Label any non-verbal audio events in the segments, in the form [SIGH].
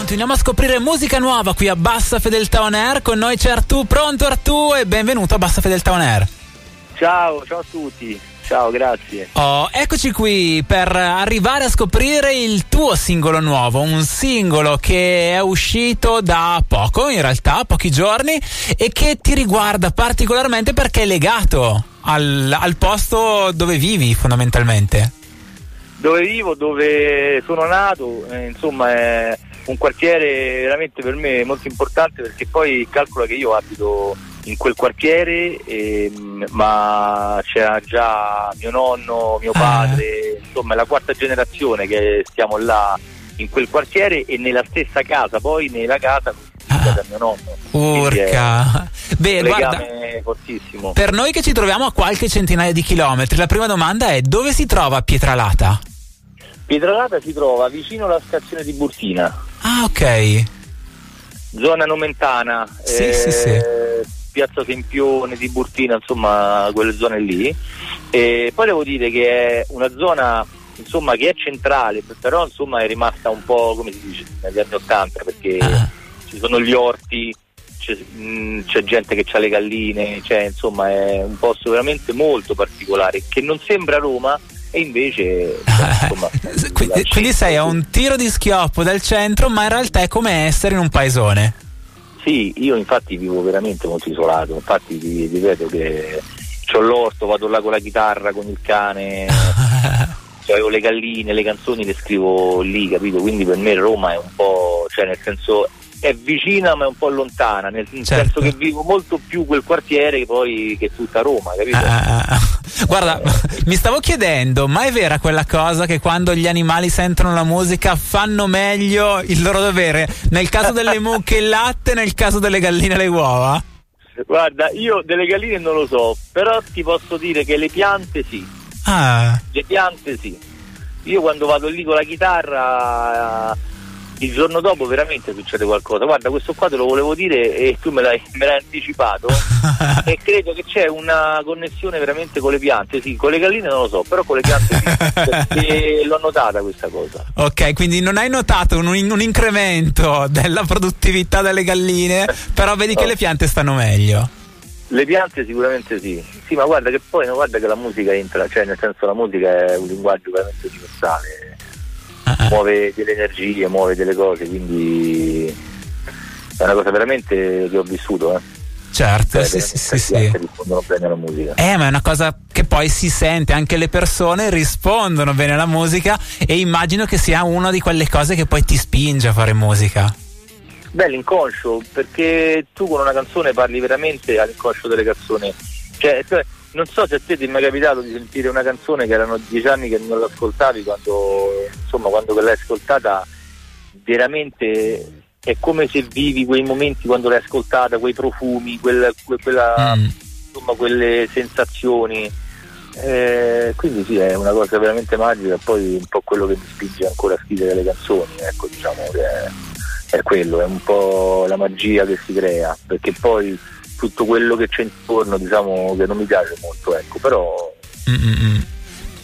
Continuiamo a scoprire musica nuova qui a Bassa Fedeltà On Air. Con noi c'è Artù. Pronto Artù e benvenuto a Bassa Fedeltà On Air. Ciao, ciao a tutti. Ciao, grazie. Oh, eccoci qui per arrivare a scoprire il tuo singolo nuovo, un singolo che è uscito da poco, in realtà, pochi giorni, e che ti riguarda particolarmente perché è legato al, al posto dove vivi fondamentalmente. Dove vivo, dove sono nato, eh, insomma è un quartiere veramente per me molto importante perché poi calcola che io abito in quel quartiere, ehm, ma c'era già mio nonno, mio padre, ah. insomma è la quarta generazione che stiamo là in quel quartiere e nella stessa casa, poi nella casa ah. da mio nonno. Urca! Beh, guarda, fortissimo. Per noi che ci troviamo a qualche centinaia di chilometri, la prima domanda è dove si trova Pietralata? Pietralata si trova vicino alla stazione di Burtina. Ah, ok. Zona nomentana. Sì, eh, sì, sì Piazza Sempione, di Burtina, insomma quelle zone lì. E poi devo dire che è una zona insomma, che è centrale, però insomma, è rimasta un po' come si dice negli anni Ottanta perché ah. ci sono gli orti, c'è, mh, mm, c'è, gente che ha le galline, cioè, insomma è un posto veramente molto particolare che non sembra Roma e invece insomma, [LAUGHS] quindi, quindi sei a un tiro di schioppo dal centro ma in realtà è come essere in un paesone sì, io infatti vivo veramente molto isolato, infatti ti ripeto che ho l'orto, vado là con la chitarra, con il cane, [LAUGHS] avevo le galline, le canzoni le scrivo lì, capito? Quindi per me Roma è un po', cioè nel senso è vicina ma è un po' lontana, nel certo. senso che vivo molto più quel quartiere poi che tutta Roma, capito? Ah, ah, ah. Guarda, [LAUGHS] mi stavo chiedendo, ma è vera quella cosa che quando gli animali sentono la musica fanno meglio il loro dovere? Nel caso delle [LAUGHS] mucche il latte, nel caso delle galline le uova? Guarda, io delle galline non lo so, però ti posso dire che le piante sì. Ah. Le piante sì. Io quando vado lì con la chitarra il giorno dopo veramente succede qualcosa. Guarda, questo qua te lo volevo dire e tu me l'hai, me l'hai anticipato [LAUGHS] e credo che c'è una connessione veramente con le piante, sì, con le galline non lo so, però con le piante sì, [LAUGHS] l'ho notata questa cosa. Ok, quindi non hai notato un, un incremento della produttività delle galline, però vedi no. che le piante stanno meglio. Le piante sicuramente sì, sì, ma guarda che poi no, guarda che la musica entra, cioè nel senso la musica è un linguaggio veramente universale muove delle energie, muove delle cose, quindi è una cosa veramente che ho vissuto. Eh. Certo, cioè, sì, sì, sì, sì. rispondono bene alla musica. Eh, ma è una cosa che poi si sente, anche le persone rispondono bene alla musica e immagino che sia una di quelle cose che poi ti spinge a fare musica. Beh, l'inconscio, perché tu con una canzone parli veramente all'inconscio delle canzoni. Cioè, cioè non so se a te ti è mai capitato di sentire una canzone che erano dieci anni che non l'ascoltavi, quando, insomma, quando l'hai ascoltata veramente è come se vivi quei momenti quando l'hai ascoltata, quei profumi, quel, quella, mm. insomma, quelle sensazioni. Eh, quindi sì, è una cosa veramente magica poi un po' quello che mi spinge ancora a scrivere le canzoni, ecco, diciamo che è, è quello, è un po' la magia che si crea, perché poi tutto quello che c'è intorno diciamo che non mi piace molto ecco però Mm-mm.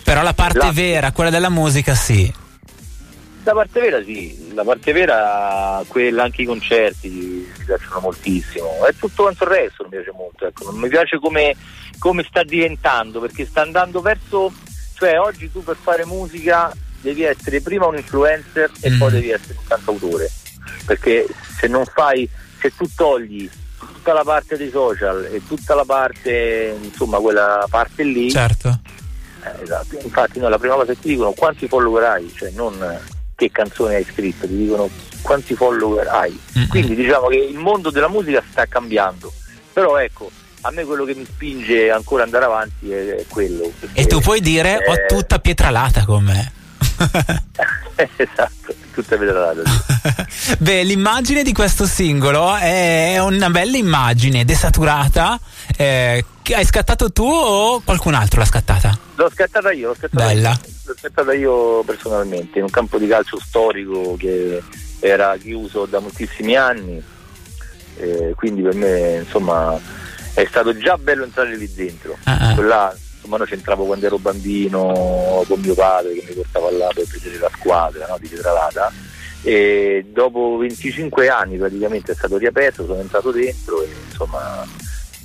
però la parte la... vera quella della musica sì la parte vera sì la parte vera quella anche i concerti mi piacciono moltissimo è tutto quanto il resto mi piace molto ecco. non mi piace come, come sta diventando perché sta andando verso cioè oggi tu per fare musica devi essere prima un influencer e mm. poi devi essere un cantautore perché se non fai se tu togli tutta la parte dei social e tutta la parte, insomma, quella parte lì. Certo. Eh, esatto. Infatti, no, la prima cosa che ti dicono quanti follower hai, cioè non che canzone hai scritto, ti dicono quanti follower hai. Mm-hmm. Quindi diciamo che il mondo della musica sta cambiando. Però ecco, a me quello che mi spinge ancora ad andare avanti è, quello. E tu puoi dire eh... ho tutta pietralata con me. [LAUGHS] esatto, tutte vetrate. [LAUGHS] Beh, l'immagine di questo singolo è una bella immagine, desaturata. Eh, hai scattato tu o qualcun altro l'ha scattata? L'ho scattata io, l'ho scattata Bella. Io. L'ho scattata io personalmente in un campo di calcio storico che era chiuso da moltissimi anni. Eh, quindi per me insomma è stato già bello entrare lì dentro. Uh-huh. Quella, insomma noi c'entravo quando ero bambino con mio padre che mi portava là per vedere la squadra no, di Pietralata e dopo 25 anni praticamente è stato riaperto, sono entrato dentro e insomma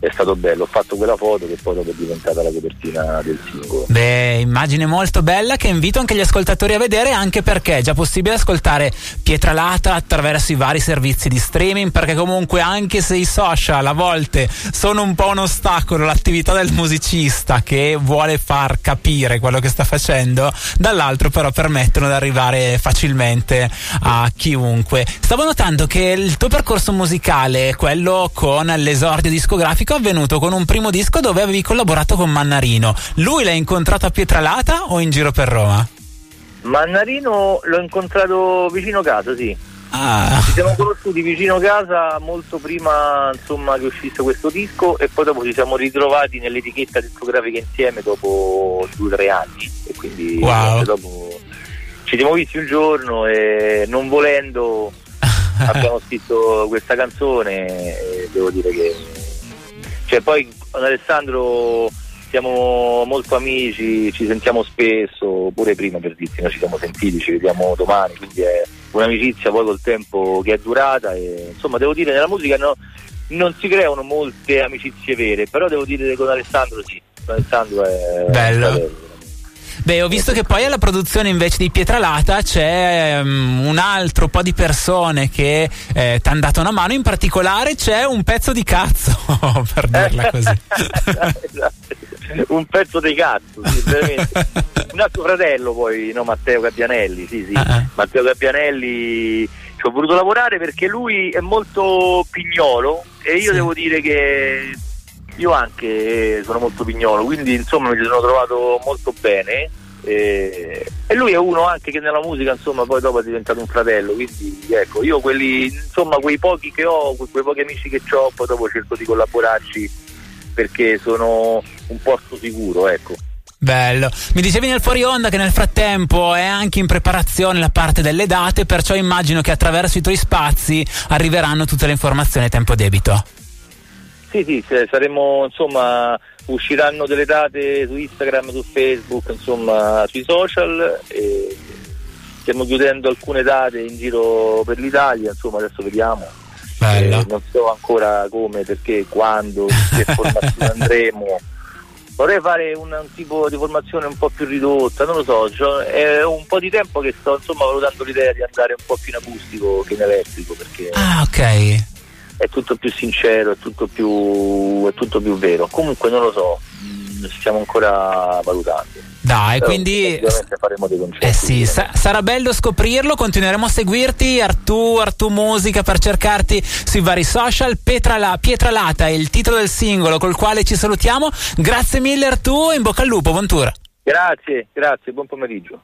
è stato bello, ho fatto quella foto che poi dopo è diventata la copertina del singolo. Beh, immagine molto bella che invito anche gli ascoltatori a vedere anche perché è già possibile ascoltare Pietralata attraverso i vari servizi di streaming perché comunque anche se i social a volte sono un po' un ostacolo all'attività del musicista che vuole far capire quello che sta facendo, dall'altro però permettono di arrivare facilmente a chiunque. Stavo notando che il tuo percorso musicale, quello con l'esordio discografico è avvenuto con un primo disco dove avevi collaborato con Mannarino. Lui l'hai incontrato a Pietralata o in giro per Roma? Mannarino l'ho incontrato vicino casa, sì. Ah. Ci siamo conosciuti vicino casa molto prima insomma, che uscisse questo disco e poi dopo ci siamo ritrovati nell'etichetta discografica insieme dopo due o tre anni e quindi wow. dopo ci siamo visti un giorno e non volendo [LAUGHS] abbiamo scritto questa canzone e devo dire che cioè, poi con Alessandro siamo molto amici, ci sentiamo spesso, pure prima per dirti, noi ci siamo sentiti, ci vediamo domani, quindi è un'amicizia poi col tempo che è durata e insomma devo dire nella musica no, non si creano molte amicizie vere, però devo dire che con Alessandro sì, con Alessandro è bello. Beh, ho visto che poi alla produzione invece di Pietralata c'è um, un altro po' di persone che eh, ti hanno dato una mano, in particolare c'è un pezzo di cazzo, [LAUGHS] per dirla così. [LAUGHS] un pezzo di cazzo, sì, veramente. un altro fratello poi, no, Matteo Gabbianelli, sì, sì. Uh-huh. Matteo Gabbianelli ci ho voluto lavorare perché lui è molto pignolo e io sì. devo dire che io anche sono molto pignolo, quindi insomma mi sono trovato molto bene. E, e, lui è uno anche che nella musica insomma poi dopo è diventato un fratello quindi ecco io quelli insomma quei pochi che ho quei pochi amici che ho poi dopo cerco di collaborarci perché sono un posto sicuro ecco Bello. Mi dicevi nel fuori onda che nel frattempo è anche in preparazione la parte delle date, perciò immagino che attraverso i tuoi spazi arriveranno tutte le informazioni a tempo debito. Sì, sì, saremo, insomma, usciranno delle date su Instagram, su Facebook, insomma, sui social e stiamo chiudendo alcune date in giro per l'Italia, insomma, adesso vediamo. Eh, non so ancora come, perché, quando, che [LAUGHS] formazione andremo. Vorrei fare un, un, tipo di formazione un po' più ridotta, non lo so, cioè, è un po' di tempo che sto insomma valutando l'idea di andare un po' più in acustico che in elettrico perché ah, ok è tutto più sincero, è tutto più, è tutto più vero. Comunque non lo so, mm, stiamo ancora valutando. Dai, Però quindi faremo dei concerti. Eh sì, sa- sarà bello scoprirlo, continueremo a seguirti, Artù, Artù Musica per cercarti sui vari social. Pietrala, Pietralata è il titolo del singolo col quale ci salutiamo. Grazie mille Artù in bocca al lupo, buon tour. Grazie, grazie, buon pomeriggio.